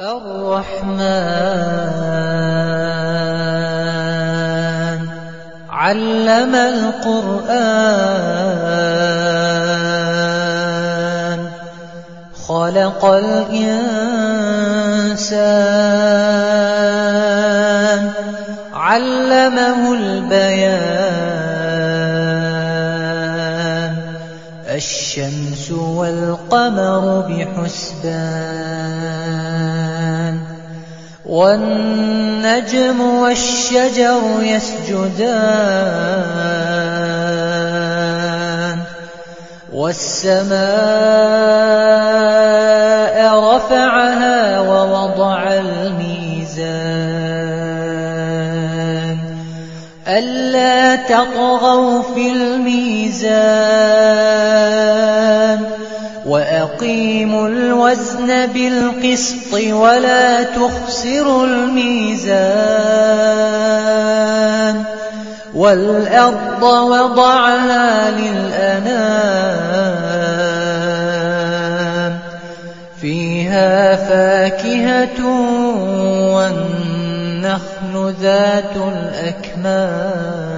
الرَّحْمَٰنُ. عَلَّمَ الْقُرْآنَ. خَلَقَ الْإِنسَانَ. عَلَّمَهُ الْبَيَانَ. الشَّمْسُ وَالْقَمَرُ بِحُسْبَانٍ. وَالنَّجْمُ وَالشَّجَرُ يَسْجُدَانِ وَالسَّمَاءَ رَفَعَهَا وَوَضَعَ الْمِيزَانَ أَلَّا تَطْغَوْا فِي الْمِيزَانِ وَأَقِيمُوا الْوَزْنَ بِالْقِسْطِ وَلَا تُخْسِرُوا الْمِيزَانَ وَالْأَرْضَ وَضَعَهَا لِلْأَنَامِ فِيهَا فَاكِهَةٌ وَالنَّخْلُ ذَاتُ الْأَكْمَامِ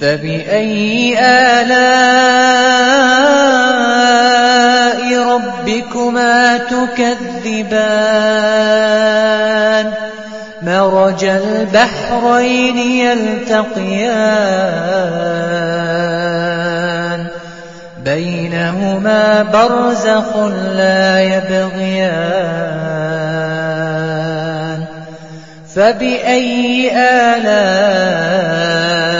فَبِأَيِّ آلَاءِ رَبِّكُمَا تُكَذِّبَانِ؟ مَرَجَ الْبَحْرَيْنِ يَلْتَقِيَانِ. بَيْنَهُمَا بَرْزَخٌ لَّا يَبْغِيَانِ. فَبِأَيِّ آلَاءِ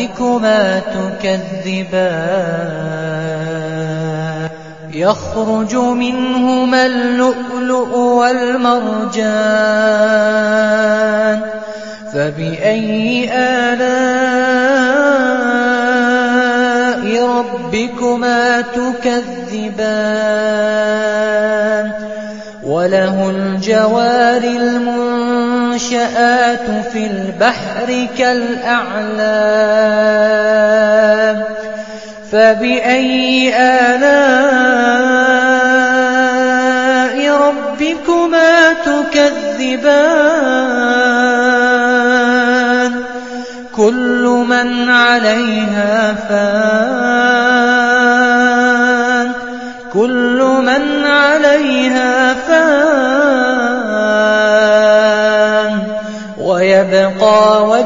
رَبِّكُمَا تُكَذِّبَانِ. يَخْرُجُ مِنْهُمَا اللُّؤْلُؤُ وَالْمَرْجَانُ. فَبِأَيِّ آلَاءِ رَبِّكُمَا تُكَذِّبَانِ؟ وَلَهُ الْجَوَارِ الْمُنشَآتُ فِي الْبَحْرِ كَالْأَعْلَامِ فَبِأَيِّ آلَاءِ رَبِّكُمَا تُكَذِّبَانِ كُلُّ مَنْ عَلَيْهَا فَانٍ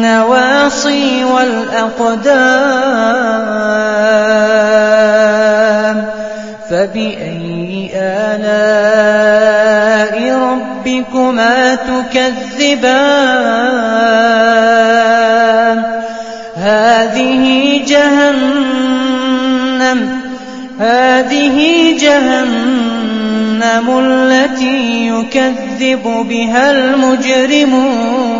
بالنواصي والأقدام فبأي آلاء ربكما تكذبان؟ هذه جهنم هذه جهنم التي يكذب بها المجرمون.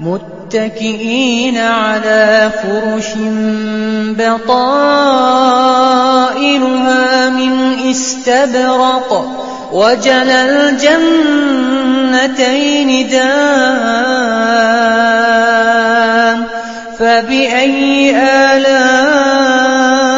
متكئين على فرش بطائنها من استبرق. وجنى الجنتين دان. فبأي آلاء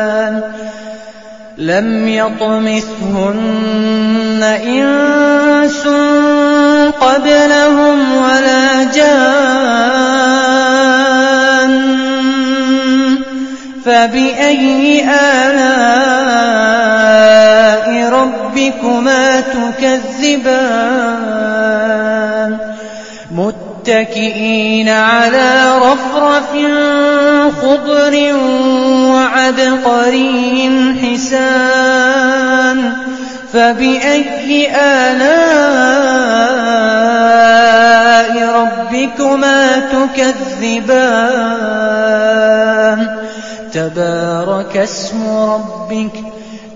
لم يطمثهن إنس قبلهم ولا جان فبأي آلاء ربكما تكذبان؟ متكئين على رفرف خضر وعبقري حسان. فبأي آلاء ربكما تكذبان؟ تبارك اسم ربك